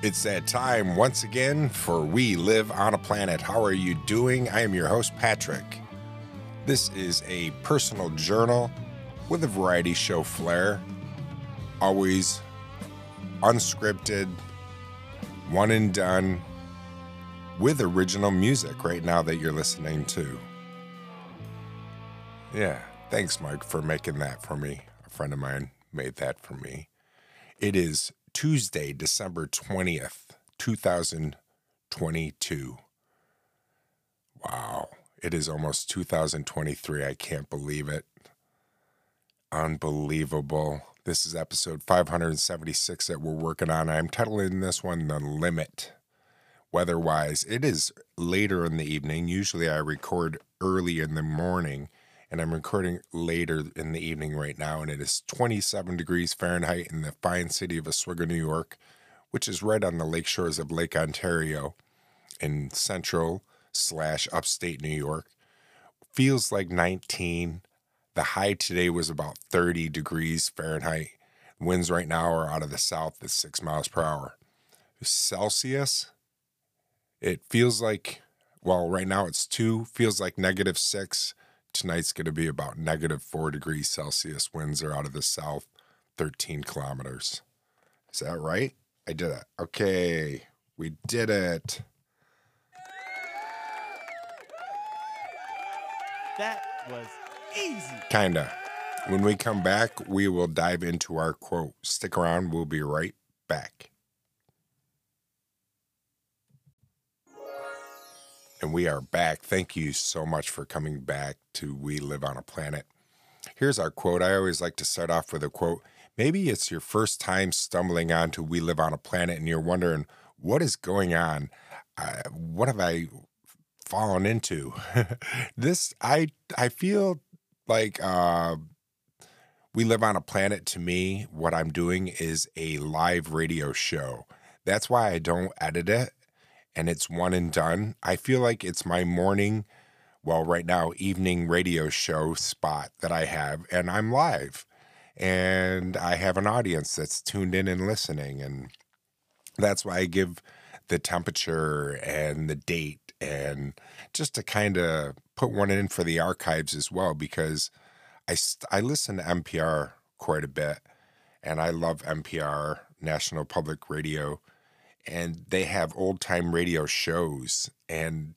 It's that time once again for We Live on a Planet. How are you doing? I am your host, Patrick. This is a personal journal with a variety show flair. Always unscripted, one and done, with original music right now that you're listening to. Yeah, thanks, Mike, for making that for me. A friend of mine made that for me. It is Tuesday, December 20th, 2022. Wow, it is almost 2023. I can't believe it. Unbelievable. This is episode 576 that we're working on. I'm titling this one The Limit. Weather wise, it is later in the evening. Usually I record early in the morning and I'm recording later in the evening right now, and it is 27 degrees Fahrenheit in the fine city of Oswego, New York, which is right on the lake shores of Lake Ontario in central slash upstate New York. Feels like 19. The high today was about 30 degrees Fahrenheit. Winds right now are out of the south at six miles per hour. Celsius, it feels like, well, right now it's two, feels like negative six Tonight's going to be about negative four degrees Celsius. Winds are out of the south, 13 kilometers. Is that right? I did it. Okay, we did it. That was easy. Kinda. When we come back, we will dive into our quote. Stick around, we'll be right back. And we are back. Thank you so much for coming back to We Live on a Planet. Here's our quote. I always like to start off with a quote. Maybe it's your first time stumbling onto We Live on a Planet and you're wondering, what is going on? Uh, what have I fallen into? this, I, I feel like uh, We Live on a Planet to me, what I'm doing is a live radio show. That's why I don't edit it and it's one and done. I feel like it's my morning, well, right now, evening radio show spot that I have, and I'm live. And I have an audience that's tuned in and listening. And that's why I give the temperature and the date and just to kind of put one in for the archives as well, because I, I listen to NPR quite a bit and I love NPR, National Public Radio and they have old time radio shows. And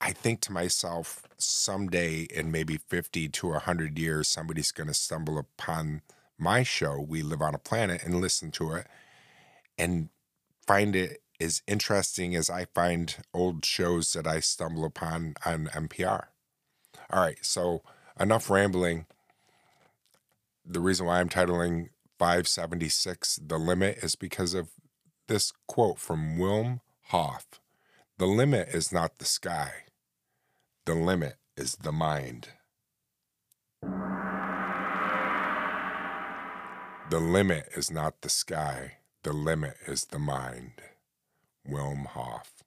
I think to myself, someday in maybe 50 to 100 years, somebody's going to stumble upon my show, We Live on a Planet, and listen to it and find it as interesting as I find old shows that I stumble upon on NPR. All right, so enough rambling. The reason why I'm titling 576 The Limit is because of this quote from Wim Hof The limit is not the sky, the limit is the mind. The limit is not the sky, the limit is the mind. Wim Hof.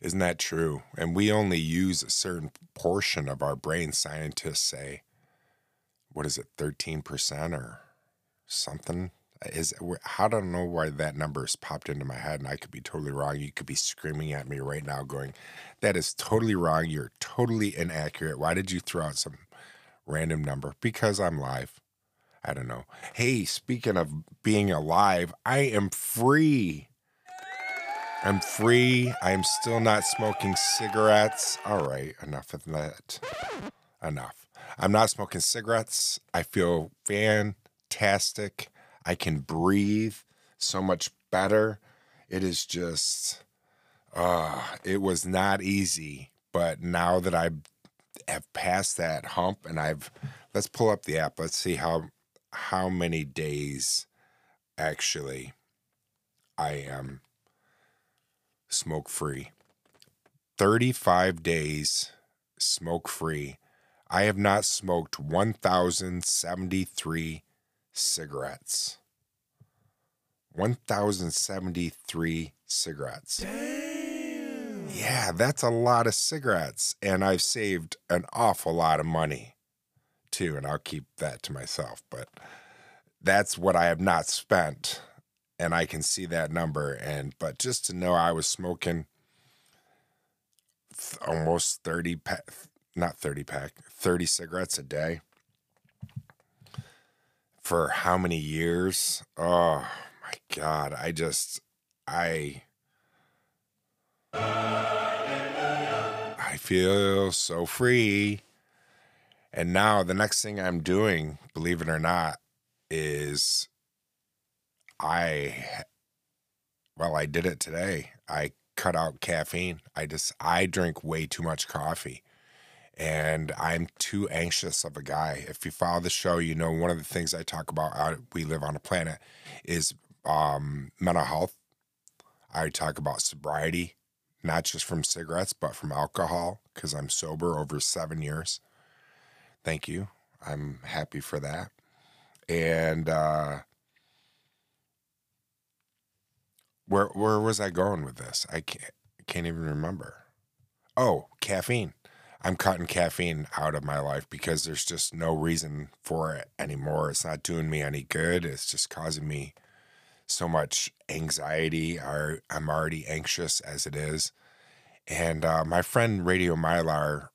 Isn't that true? And we only use a certain portion of our brain, scientists say. What is it, 13% or something? Is how do I know why that number has popped into my head and I could be totally wrong. You could be screaming at me right now going, that is totally wrong. You're totally inaccurate. Why did you throw out some random number? Because I'm live. I don't know. Hey, speaking of being alive, I am free. I'm free. I'm still not smoking cigarettes. All right, enough of that. Enough. I'm not smoking cigarettes. I feel fantastic. I can breathe so much better. It is just, uh, it was not easy. But now that I have passed that hump and I've, let's pull up the app. Let's see how, how many days actually I am smoke free. 35 days smoke free. I have not smoked 1,073 cigarettes. 1,073 cigarettes. Damn. Yeah, that's a lot of cigarettes. And I've saved an awful lot of money too. And I'll keep that to myself. But that's what I have not spent and I can see that number. And but just to know I was smoking th- almost thirty pack, not thirty pack, thirty cigarettes a day for how many years? Oh my god! I just I. I feel so free. And now the next thing I'm doing, believe it or not, is I well, I did it today. I cut out caffeine. I just I drink way too much coffee. And I'm too anxious of a guy. If you follow the show, you know one of the things I talk about out we live on a planet is um, mental health. I talk about sobriety, not just from cigarettes, but from alcohol, because I'm sober over seven years. Thank you. I'm happy for that. And uh, where where was I going with this? I can't can't even remember. Oh, caffeine. I'm cutting caffeine out of my life because there's just no reason for it anymore. It's not doing me any good. It's just causing me so much anxiety. I'm already anxious as it is. And uh, my friend Radio Mylar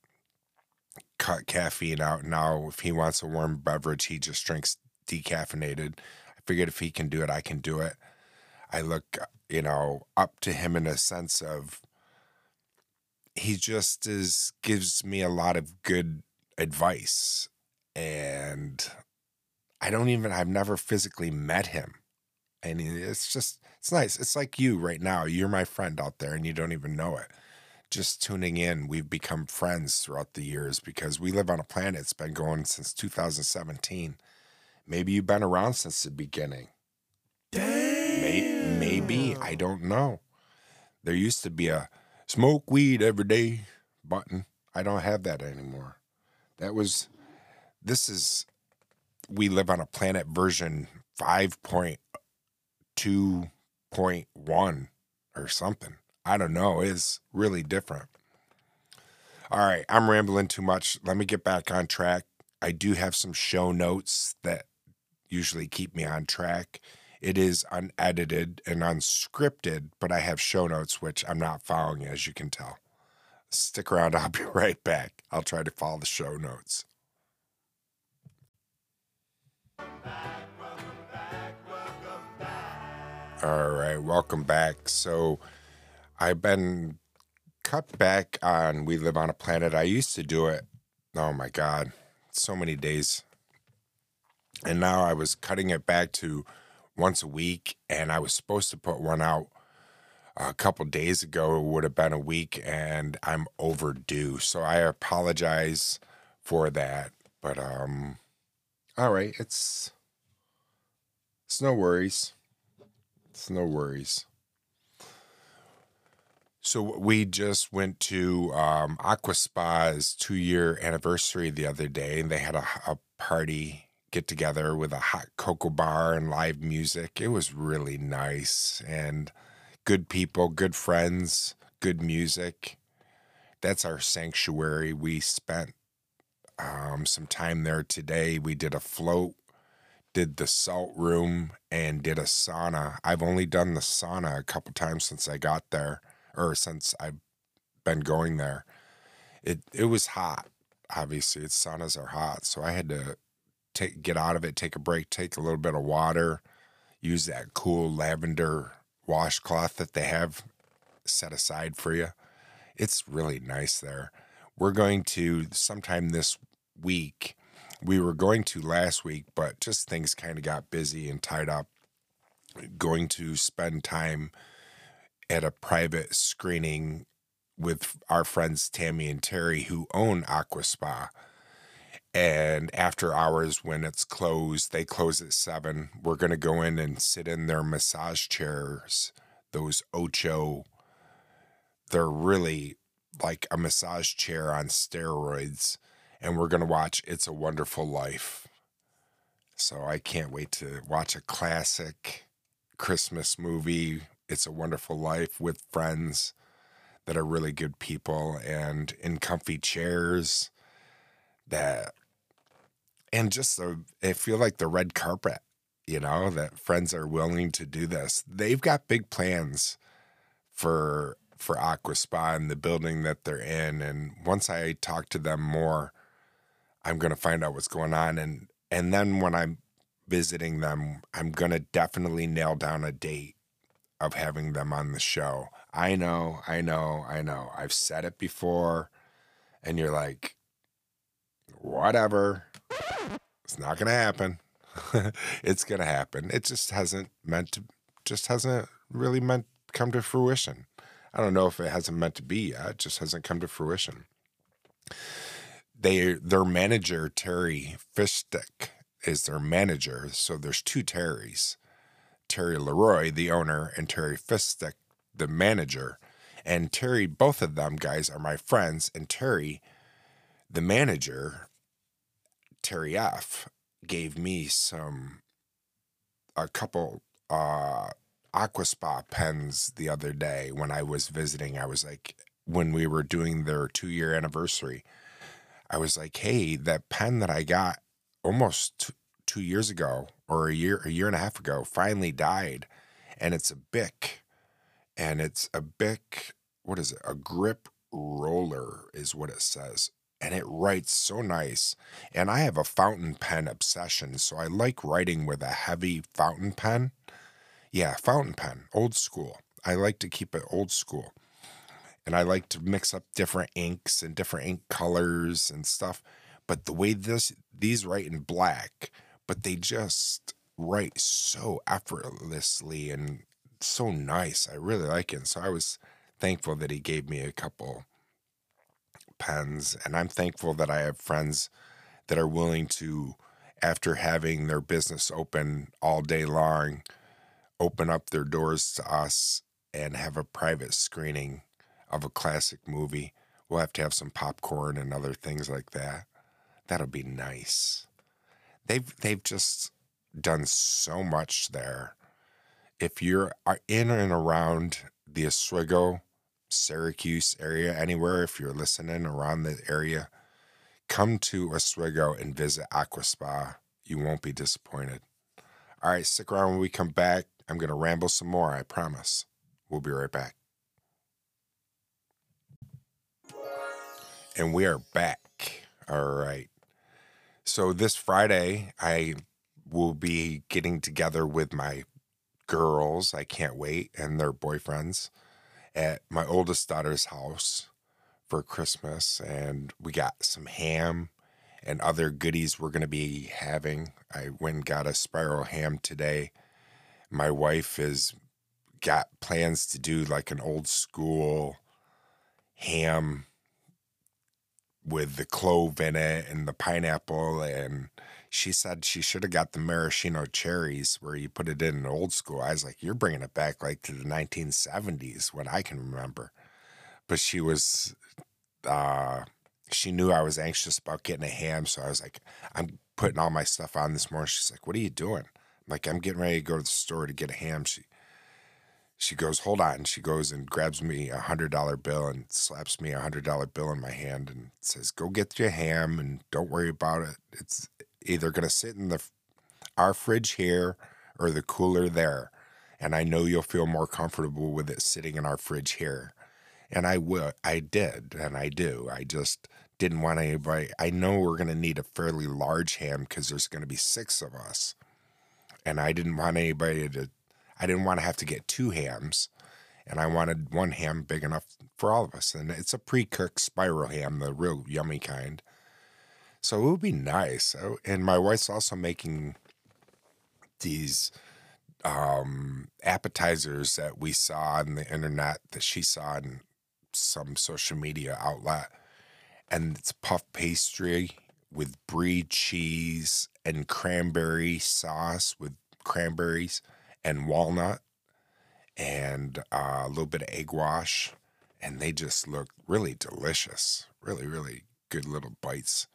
cut caffeine out. Now, if he wants a warm beverage, he just drinks decaffeinated. I figured if he can do it, I can do it. I look, you know, up to him in a sense of he just is gives me a lot of good advice and I don't even I've never physically met him. And it's just it's nice. It's like you right now. You're my friend out there and you don't even know it. Just tuning in, we've become friends throughout the years because we live on a planet that's been going since 2017. Maybe you've been around since the beginning. Damn. maybe, I don't know. There used to be a smoke weed every day button. I don't have that anymore. That was, this is, we live on a planet version 5.2.1 or something. I don't know. It's really different. All right, I'm rambling too much. Let me get back on track. I do have some show notes that usually keep me on track. It is unedited and unscripted, but I have show notes, which I'm not following, as you can tell. Stick around, I'll be right back. I'll try to follow the show notes. All right, welcome back. So, I've been cut back on We Live on a Planet. I used to do it, oh my God, so many days. And now I was cutting it back to once a week, and I was supposed to put one out a couple days ago. It would have been a week, and I'm overdue. So I apologize for that. But um, all right, it's it's no worries. It's no worries. So we just went to um, Aqua Spa's two year anniversary the other day, and they had a, a party get together with a hot cocoa bar and live music. It was really nice and good people, good friends, good music. That's our sanctuary. We spent um, some time there today. We did a float, did the salt room, and did a sauna. I've only done the sauna a couple times since I got there, or since I've been going there. It it was hot. Obviously, it's saunas are hot, so I had to take get out of it, take a break, take a little bit of water, use that cool lavender washcloth that they have set aside for you. It's really nice there. We're going to sometime this week. We were going to last week, but just things kind of got busy and tied up. Going to spend time at a private screening with our friends Tammy and Terry, who own Aqua Spa and after hours when it's closed they close at seven we're going to go in and sit in their massage chairs those ocho. They're really like a massage chair on steroids and we're going to watch it's a wonderful life. So i can't wait to watch a classic christmas movie it's a wonderful life with friends that are really good people and in comfy chairs that and just the I feel like the red carpet you know, that friends are willing to do this. They've got big plans for for Aqua Spa and the building that they're in. And once I talk to them more, I'm gonna find out what's going on. And and then when I'm visiting them, I'm gonna definitely nail down a date of having them on the show. I know, I know, I know. I've said it before, and you're like, whatever. It's not gonna happen. it's gonna happen. It just hasn't meant to just hasn't really meant come to fruition. I don't know if it hasn't meant to be yet. It just hasn't come to fruition. They their manager, Terry Fishstick, is their manager. So there's two Terrys. Terry Leroy, the owner, and Terry Fishstick, the manager. And Terry, both of them guys are my friends. And Terry, the manager, Terry F, gave me some a couple uh Aqua Spa pens the other day when I was visiting. I was like when we were doing their two year anniversary. I was like, hey, that pen that I got almost two years ago or a year a year and a half ago finally died. And it's a Bic. And it's a Bic, what is it? A grip roller is what it says and it writes so nice. And I have a fountain pen obsession, so I like writing with a heavy fountain pen. Yeah, fountain pen, old school. I like to keep it old school. And I like to mix up different inks and different ink colors and stuff. But the way this these write in black, but they just write so effortlessly and so nice. I really like it. So I was thankful that he gave me a couple And I'm thankful that I have friends that are willing to, after having their business open all day long, open up their doors to us and have a private screening of a classic movie. We'll have to have some popcorn and other things like that. That'll be nice. They've they've just done so much there. If you're uh, in and around the Oswego Syracuse area, anywhere, if you're listening around the area, come to Oswego and visit Aqua Spa. You won't be disappointed. All right, stick around when we come back. I'm going to ramble some more, I promise. We'll be right back. And we are back. All right. So this Friday, I will be getting together with my girls. I can't wait, and their boyfriends at my oldest daughter's house for Christmas, and we got some ham and other goodies we're going to be having. I went and got a spiral ham today. My wife has got plans to do like an old school ham with the clove in it and the pineapple and she said she should have got the maraschino cherries where you put it in old school. I was like, you're bringing it back like to the 1970s, what I can remember. But she was, uh, she knew I was anxious about getting a ham. So I was like, I'm putting all my stuff on this morning. She's like, what are you doing? I'm like, I'm getting ready to go to the store to get a ham. She, she goes, hold on. She goes and grabs me a hundred dollar bill and slaps me a hundred dollar bill in my hand and says, go get your ham and don't worry about it. It's, either going to sit in the our fridge here or the cooler there. And I know you'll feel more comfortable with it sitting in our fridge here. And I will I did and I do. I just didn't want anybody I know we're going to need a fairly large ham cuz there's going to be 6 of us. And I didn't want anybody to I didn't want to have to get two hams and I wanted one ham big enough for all of us. And it's a pre-cooked spiral ham, the real yummy kind. So it would be nice. Oh, and my wife's also making these um, appetizers that we saw on the internet that she saw on some social media outlet. And it's puff pastry with brie cheese and cranberry sauce with cranberries and walnut and uh, a little bit of egg wash. And they just look really delicious. Really, really good little bites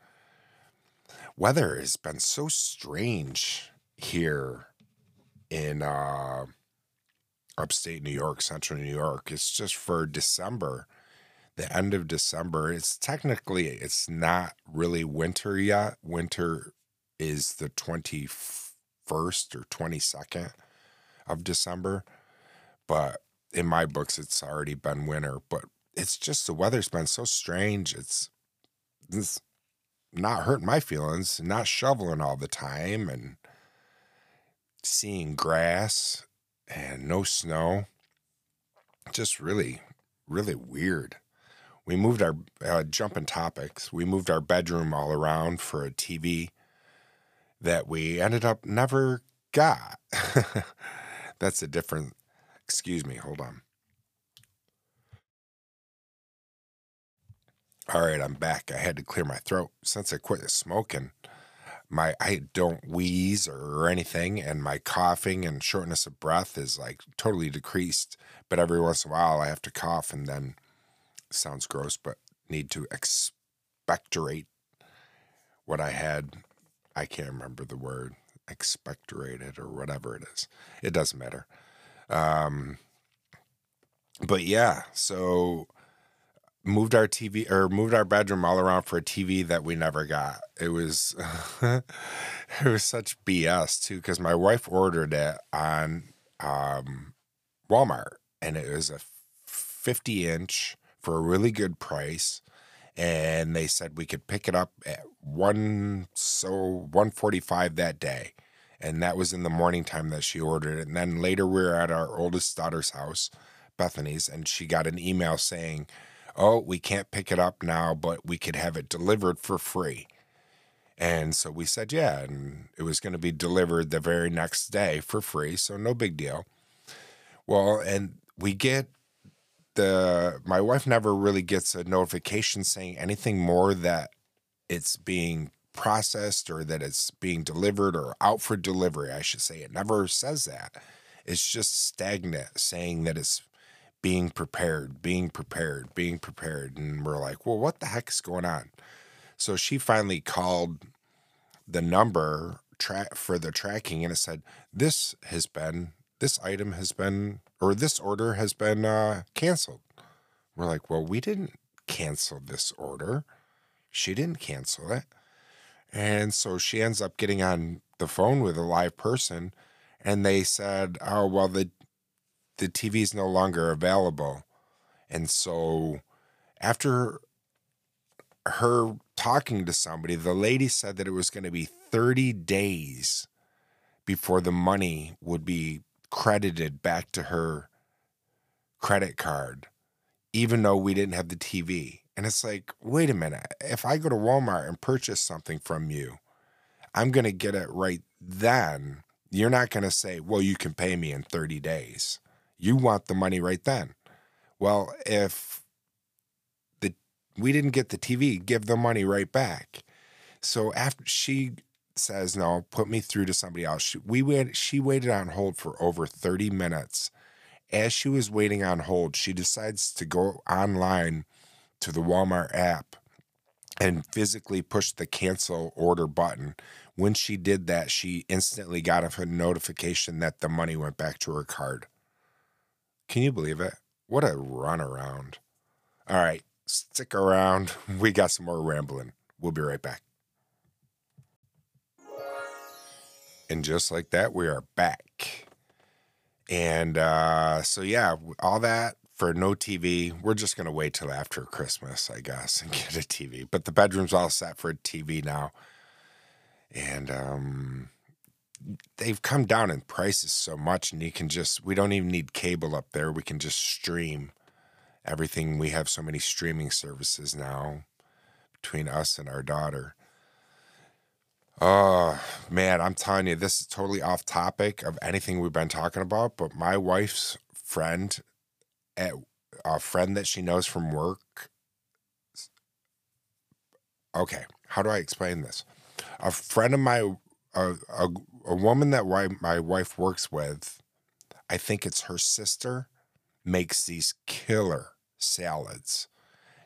weather has been so strange here in uh, upstate New York, central New York. It's just for December, the end of December. It's technically it's not really winter yet. Winter is the 21st or 22nd of December. But in my books, it's already been winter. But it's just the weather's been so strange. It's, it's not hurting my feelings, not shoveling all the time and seeing grass and no snow. Just really, really weird. We moved our uh, jumping topics. We moved our bedroom all around for a TV that we ended up never got. That's a different. Excuse me. Hold on. All right, I'm back. I had to clear my throat since I quit smoking. My I don't wheeze or anything, and my coughing and shortness of breath is like totally decreased. But every once in a while, I have to cough, and then sounds gross, but need to expectorate what I had. I can't remember the word expectorated or whatever it is. It doesn't matter. Um, but yeah, so moved our TV or moved our bedroom all around for a TV that we never got. It was it was such BS too because my wife ordered it on um, Walmart and it was a 50 inch for a really good price and they said we could pick it up at one so 145 that day and that was in the morning time that she ordered it and then later we were at our oldest daughter's house bethany's and she got an email saying oh, we can't pick it up now, but we could have it delivered for free. And so we said, yeah. And it was going to be delivered the very next day for free. So no big deal. Well, and we get the, my wife never really gets a notification saying anything more that it's being processed or that it's being delivered or out for delivery, I should say. It never says that. It's just stagnant saying that it's being prepared, being prepared, being prepared. And we're like, well, what the heck is going on? So she finally called the number tra- for the tracking and it said, this has been, this item has been, or this order has been uh, canceled. We're like, well, we didn't cancel this order. She didn't cancel it. And so she ends up getting on the phone with a live person and they said, oh, well, the the TV is no longer available. And so after her talking to somebody, the lady said that it was going to be 30 days before the money would be credited back to her credit card, even though we didn't have the TV. And it's like, wait a minute. If I go to Walmart and purchase something from you, I'm going to get it right then. You're not going to say, well, you can pay me in 30 days. You want the money right then. Well, if the we didn't get the TV, give the money right back. So after she says no, put me through to somebody else. She, we wait, she waited on hold for over 30 minutes. As she was waiting on hold, she decides to go online to the Walmart app and physically push the cancel order button. When she did that, she instantly got a notification that the money went back to her card. Can you believe it? What a runaround. All right, stick around. We got some more rambling. We'll be right back. And just like that, we are back. And uh, so, yeah, all that for no TV. We're just going to wait till after Christmas, I guess, and get a TV. But the bedroom's all set for a TV now. And um, they've come down in prices so much and you can just we don't even need cable up there. We can just stream everything. We have so many streaming services now between us and our daughter. Oh man i'm telling you this is totally off topic of anything we've been talking about but my wife's friend at a friend that she knows from work okay how do i explain this? A friend of my a, a, a woman that my wife works with, I think it's her sister, makes these killer salads.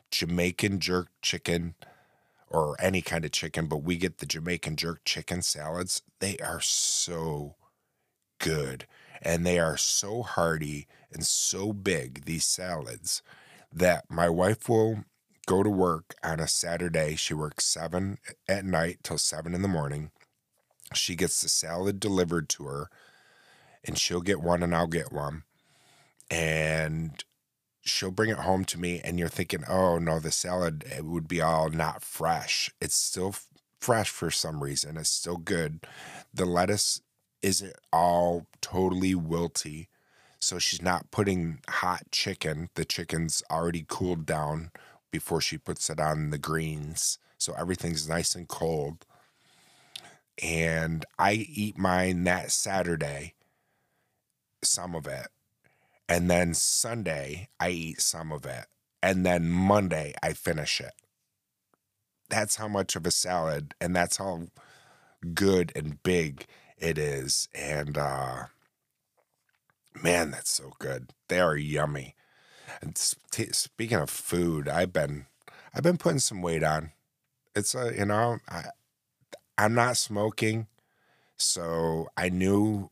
Jamaican jerk chicken or any kind of chicken, but we get the Jamaican jerk chicken salads. They are so good and they are so hearty and so big, these salads, that my wife will go to work on a Saturday. She works seven at night till seven in the morning She gets the salad delivered to her, and she'll get one and I'll get one. And she'll bring it home to me, and you're thinking, oh no, the salad it would be all not fresh. It's still fresh for some reason. It's still good. The lettuce isn't all totally wilty. So she's not putting hot chicken. The chicken's already cooled down before she puts it on the greens. So everything's nice and cold. And I eat mine that Saturday, some of it. And then Sunday, I eat some of it. And then Monday, I finish it. That's how much of a salad, and that's how good and big it is. And uh, man, that's so good. They are yummy. And t- speaking of food, I've been I've been putting some weight on. It's a you know I I'm not smoking, so I knew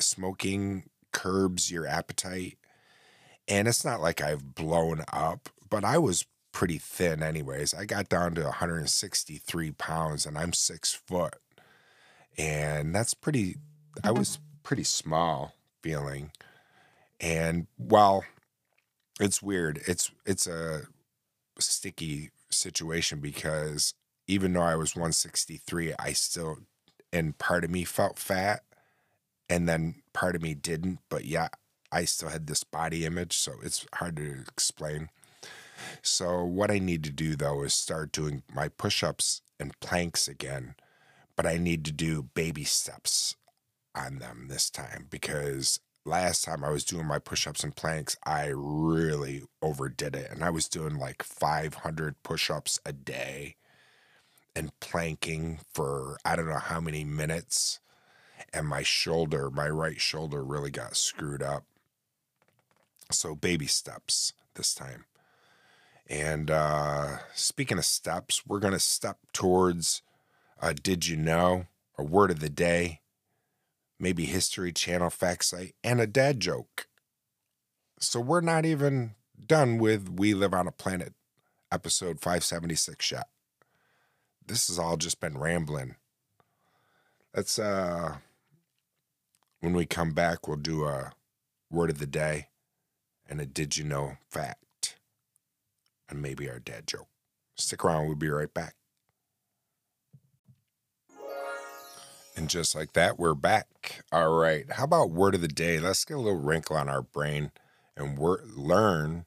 smoking curbs your appetite, and it's not like I've blown up, but I was pretty thin anyways. I got down to 163 pounds, and I'm six foot, and that's pretty. I mm-hmm. was pretty small feeling, and well it's weird. It's it's a sticky situation because even though I was 163, I still and part of me felt fat and then part of me didn't, but yeah, I still had this body image, so it's hard to explain. So what I need to do though is start doing my push-ups and planks again, but I need to do baby steps on them this time because last time I was doing my push ups and planks, I really overdid it. And I was doing like 500 push ups a day and planking for I don't know how many minutes. And my shoulder, my right shoulder, really got screwed up. So, baby steps this time. And uh, speaking of steps, we're going to step towards uh, Did You Know? A word of the day maybe History Channel fact site, and a dad joke. So we're not even done with We Live on a Planet episode 576 yet. This has all just been rambling. Let's uh when we come back we'll do a word of the day and a did you know fact and maybe our dad joke. Stick around, we'll be right back. And just like that, we're back. All right. How about word of the day? Let's get a little wrinkle on our brain and wor- learn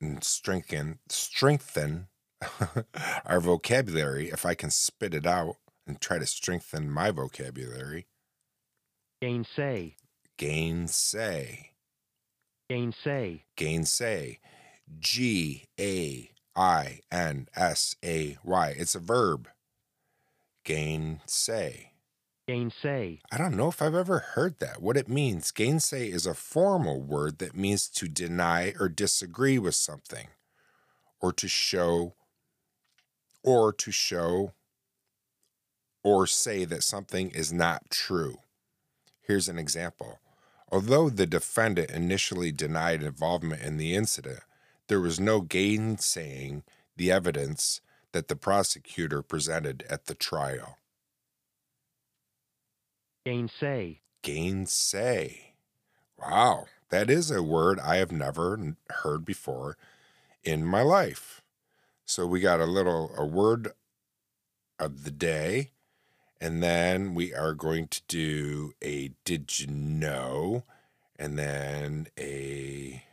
and strengthen strengthen our vocabulary. If I can spit it out and try to strengthen my vocabulary. Gainsay. Gainsay. Gainsay. Gainsay. G A I N S A Y. It's a verb. Gainsay. Gainsay. I don't know if I've ever heard that. What it means. Gainsay is a formal word that means to deny or disagree with something, or to show, or to show, or say that something is not true. Here's an example. Although the defendant initially denied involvement in the incident, there was no gainsaying the evidence that the prosecutor presented at the trial. Gainsay. Gainsay. Wow, that is a word I have never heard before in my life. So we got a little a word of the day, and then we are going to do a did you know, and then a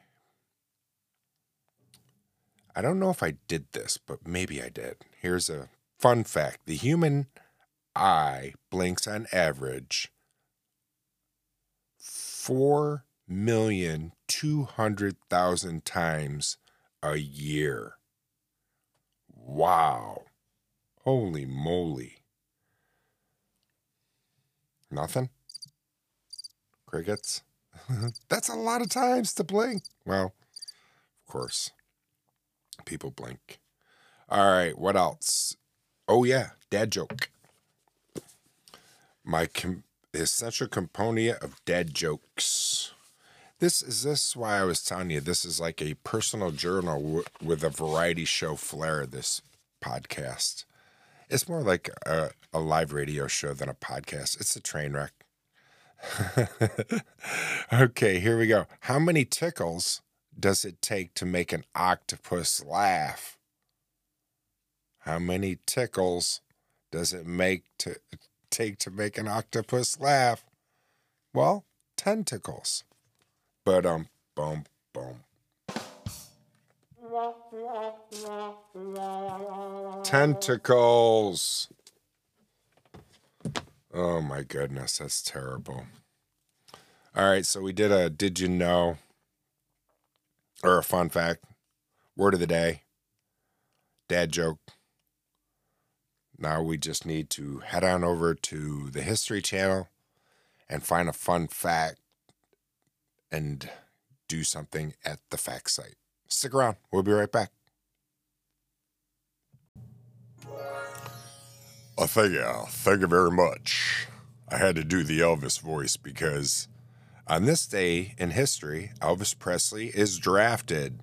I don't know if I did this, but maybe I did. Here's a fun fact the human eye blinks on average 4,200,000 times a year. Wow. Holy moly. Nothing? Crickets? That's a lot of times to blink. Well, of course, people blink. All right, what else? Oh, yeah, dad joke. My com- essential component of dad jokes. This is this why I was telling you this is like a personal journal w- with a variety show flair. This podcast, It's more like a, a live radio show than a podcast. It's a train wreck. okay, here we go. How many tickles does it take to make an octopus laugh? How many tickles does it make to take to make an octopus laugh? Well, tentacles. But um boom boom. Tentacles. Oh my goodness, that's terrible. All right, so we did a did you know or a fun fact, word of the day, dad joke. Now we just need to head on over to the History Channel and find a fun fact and do something at the fact site. Stick around. We'll be right back. Oh, thank you. Thank you very much. I had to do the Elvis voice because on this day in history, Elvis Presley is drafted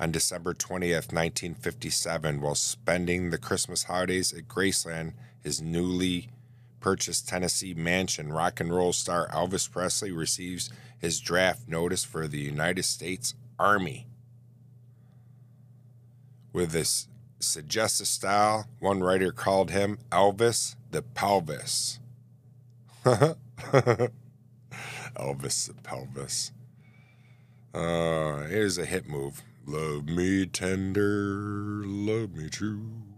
on December 20th, 1957, while spending the Christmas holidays at Graceland, his newly purchased Tennessee mansion. Rock and roll star Elvis Presley receives his draft notice for the United States Army. With this suggestive style, one writer called him Elvis the Pelvis. Elvis the Pelvis. Uh, here's a hit move. Love me tender, love me true.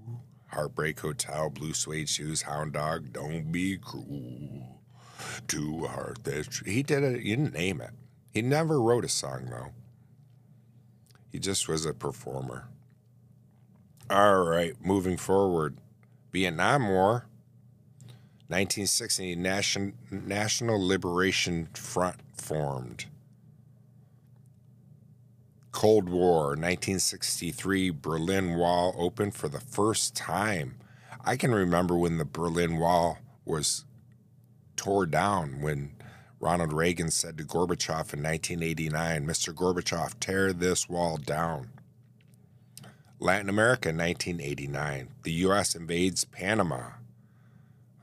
Heartbreak Hotel, blue suede shoes, hound dog, don't be cruel. To a heart that he did it. He didn't name it. He never wrote a song though. He just was a performer. All right, moving forward. Vietnam War. 1960 Nation, National Liberation Front formed. Cold War, 1963, Berlin Wall opened for the first time. I can remember when the Berlin Wall was tore down when Ronald Reagan said to Gorbachev in 1989, Mr. Gorbachev, tear this wall down. Latin America, 1989. The U.S. invades Panama.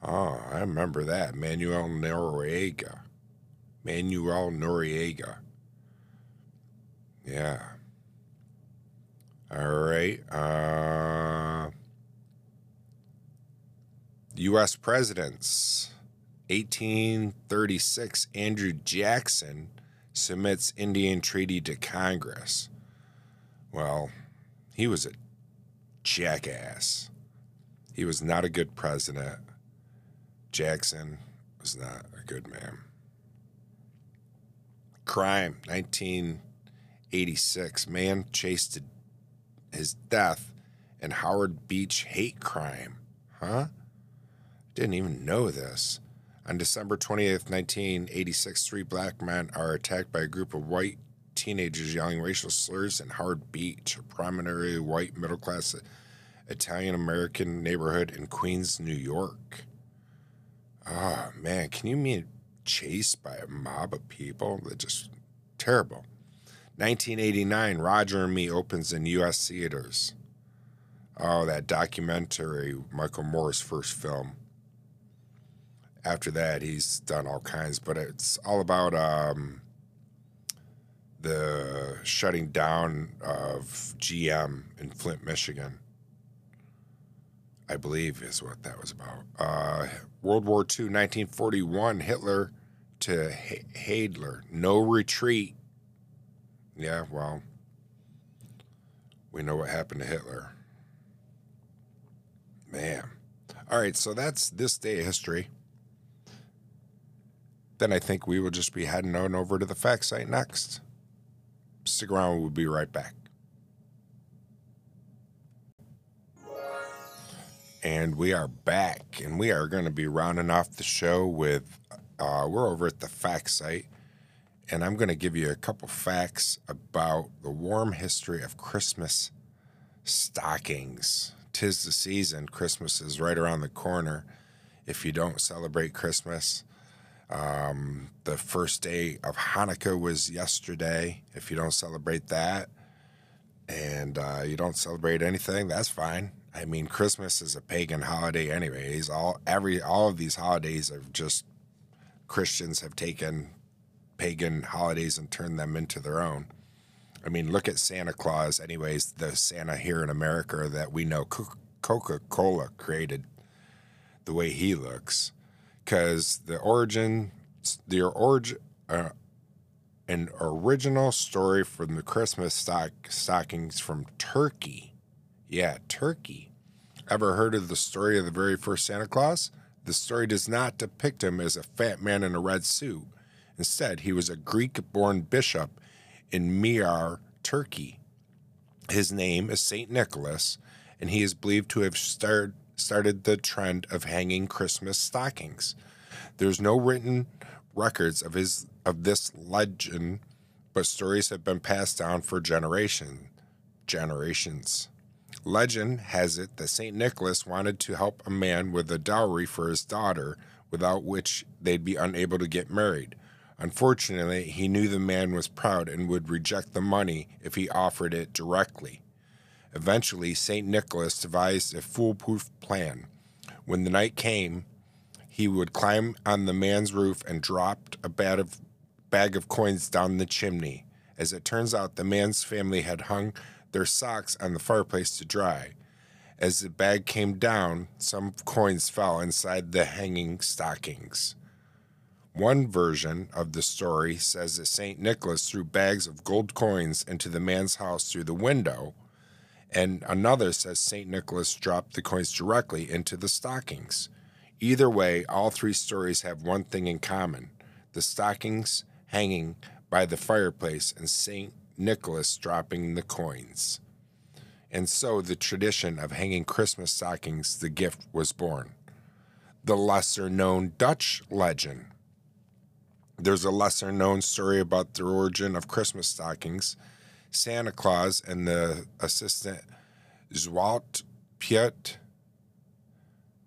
Oh, I remember that. Manuel Noriega. Manuel Noriega. Yeah. All right. Uh, U.S. presidents. 1836, Andrew Jackson submits Indian Treaty to Congress. Well, he was a jackass. He was not a good president. Jackson was not a good man. Crime, 1986. Man chased to his death in Howard Beach hate crime. Huh? Didn't even know this. On December 20th, 1986, three black men are attacked by a group of white teenagers yelling racial slurs in Howard Beach, a primarily white middle class Italian American neighborhood in Queens, New York. Oh man, can you mean chased by a mob of people? They're just terrible. 1989, Roger and Me opens in U.S. theaters. Oh, that documentary, Michael Moore's first film. After that, he's done all kinds, but it's all about um, the shutting down of GM in Flint, Michigan. I believe is what that was about. Uh, World War II, 1941, Hitler to H- Hadler, no retreat. Yeah, well, we know what happened to Hitler. Man. All right, so that's this day of history. Then I think we will just be heading on over to the fact site next. Stick around, we'll be right back. And we are back, and we are going to be rounding off the show with uh, we're over at the fact site, and I'm going to give you a couple facts about the warm history of Christmas stockings. Tis the season, Christmas is right around the corner. If you don't celebrate Christmas, um, the first day of Hanukkah was yesterday. If you don't celebrate that and uh, you don't celebrate anything, that's fine. I mean, Christmas is a pagan holiday, anyways. All every all of these holidays are just Christians have taken pagan holidays and turn them into their own. I mean, look at Santa Claus, anyways. The Santa here in America that we know Coca Cola created the way he looks, because the origin, the origin, uh, an original story from the Christmas stock, stockings from Turkey. Yeah, Turkey. Ever heard of the story of the very first Santa Claus? The story does not depict him as a fat man in a red suit. Instead, he was a Greek born bishop in Myra, Turkey. His name is St. Nicholas, and he is believed to have start, started the trend of hanging Christmas stockings. There's no written records of his of this legend, but stories have been passed down for generation generations. Legend has it that St. Nicholas wanted to help a man with a dowry for his daughter, without which they'd be unable to get married. Unfortunately, he knew the man was proud and would reject the money if he offered it directly. Eventually, St. Nicholas devised a foolproof plan. When the night came, he would climb on the man's roof and dropped a bag of, bag of coins down the chimney. As it turns out, the man's family had hung their socks on the fireplace to dry. As the bag came down, some coins fell inside the hanging stockings. One version of the story says that St. Nicholas threw bags of gold coins into the man's house through the window, and another says St. Nicholas dropped the coins directly into the stockings. Either way, all three stories have one thing in common the stockings hanging by the fireplace and St. Nicholas dropping the coins. And so the tradition of hanging Christmas stockings, the gift was born. The lesser known Dutch legend. There's a lesser known story about the origin of Christmas stockings. Santa Claus and the assistant Zwart Piet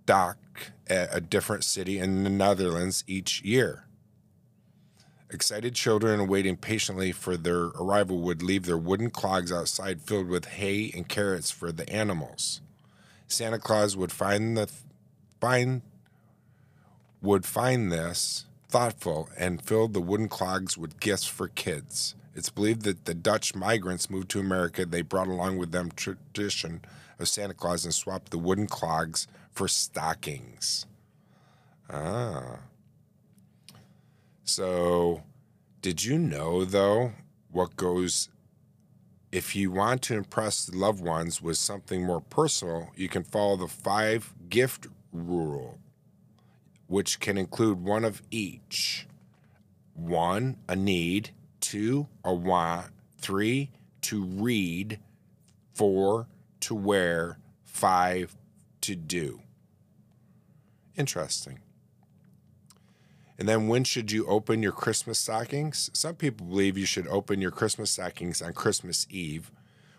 Dock at a different city in the Netherlands each year. Excited children waiting patiently for their arrival would leave their wooden clogs outside filled with hay and carrots for the animals. Santa Claus would find the find would find this thoughtful and filled the wooden clogs with gifts for kids. It's believed that the Dutch migrants moved to America. They brought along with them tradition of Santa Claus and swapped the wooden clogs for stockings. Ah. So, did you know, though, what goes if you want to impress loved ones with something more personal, you can follow the five gift rule, which can include one of each one, a need, two, a want, three, to read, four, to wear, five, to do. Interesting. And then when should you open your Christmas stockings? Some people believe you should open your Christmas stockings on Christmas Eve,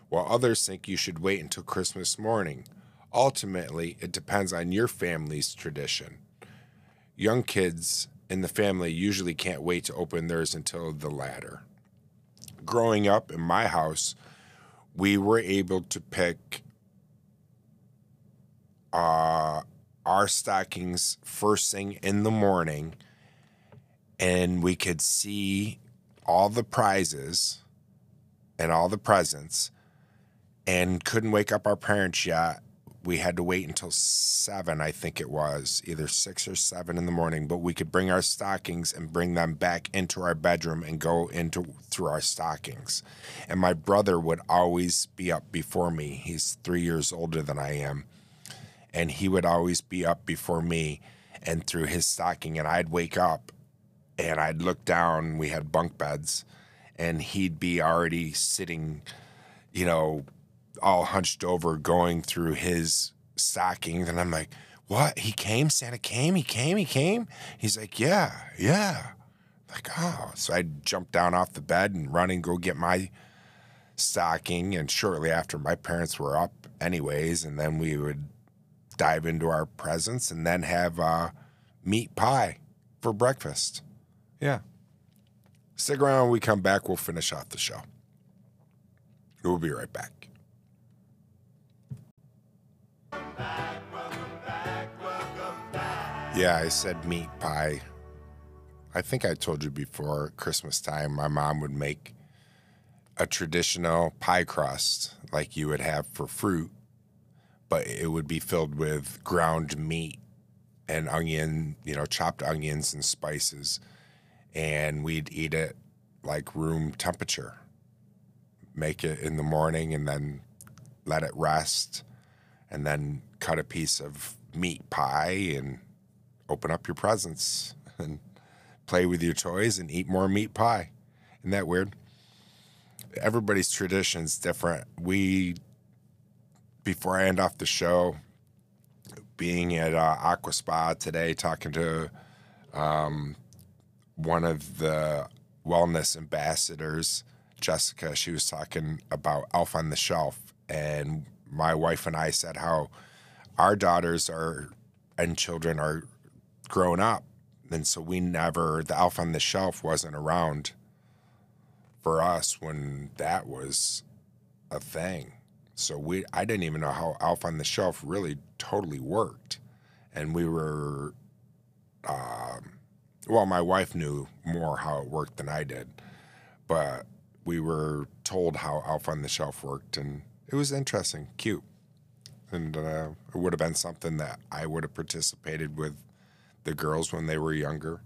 while others think you should wait until Christmas morning. Ultimately, it depends on your family's tradition. Young kids in the family usually can't wait to open theirs until the latter. Growing up in my house, we were able to pick uh, our stockings first thing in the morning and we could see all the prizes and all the presents and couldn't wake up our parents yet. We had to wait until seven, I think it was, either six or seven in the morning. But we could bring our stockings and bring them back into our bedroom and go into through our stockings. And my brother would always be up before me. He's three years older than I am and he would always be up before me and through his stocking and I'd wake up and I'd look down we had bunk beds and he'd be already sitting you know all hunched over going through his stockings and I'm like what he came Santa came he came he came he's like yeah yeah like oh so I'd jump down off the bed and run and go get my stocking and shortly after my parents were up anyways and then we would dive into our presents, and then have uh, meat pie for breakfast. Yeah. Stick around when we come back. We'll finish off the show. We'll be right back. Yeah, I said meat pie. I think I told you before Christmas time, my mom would make a traditional pie crust like you would have for fruit, but it would be filled with ground meat and onion, you know, chopped onions and spices. And we'd eat it like room temperature, make it in the morning and then let it rest and then cut a piece of meat pie and open up your presents and play with your toys and eat more meat pie. Isn't that weird? Everybody's tradition's different. We, before I end off the show, being at uh, Aqua Spa today, talking to um, one of the wellness ambassadors, Jessica, she was talking about Elf on the Shelf. And my wife and I said how our daughters are and children are grown up. And so we never, the Elf on the Shelf wasn't around for us when that was a thing. So we, I didn't even know how Elf on the Shelf really totally worked. And we were, um, well, my wife knew more how it worked than I did, but we were told how Elf on the Shelf worked, and it was interesting, cute, and uh, it would have been something that I would have participated with the girls when they were younger.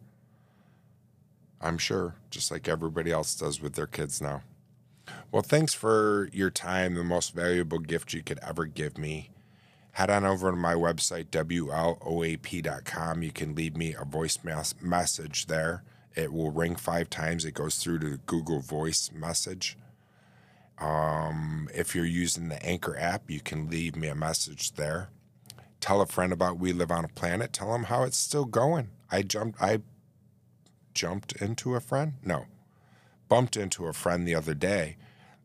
I'm sure, just like everybody else does with their kids now. Well, thanks for your time, the most valuable gift you could ever give me. Head on over to my website, WLOAP.com. You can leave me a voice message there. It will ring five times. It goes through to the Google Voice message. Um, if you're using the Anchor app, you can leave me a message there. Tell a friend about We Live on a Planet. Tell them how it's still going. I jumped. I jumped into a friend. No, bumped into a friend the other day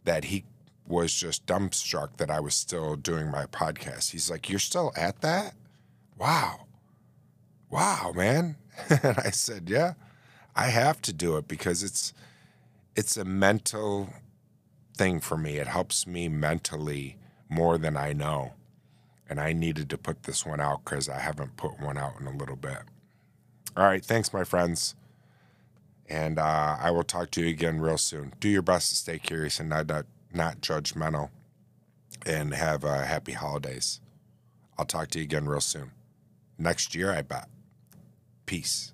that he was just dumbstruck that I was still doing my podcast. He's like, "You're still at that? Wow, wow, man!" and I said, "Yeah, I have to do it because it's it's a mental thing for me. It helps me mentally more than I know." And I needed to put this one out because I haven't put one out in a little bit. All right, thanks, my friends. And uh, I will talk to you again real soon. Do your best to stay curious and not, not, judgmental. And have uh, happy holidays. I'll talk to you again real soon. Next year, I bet. Peace.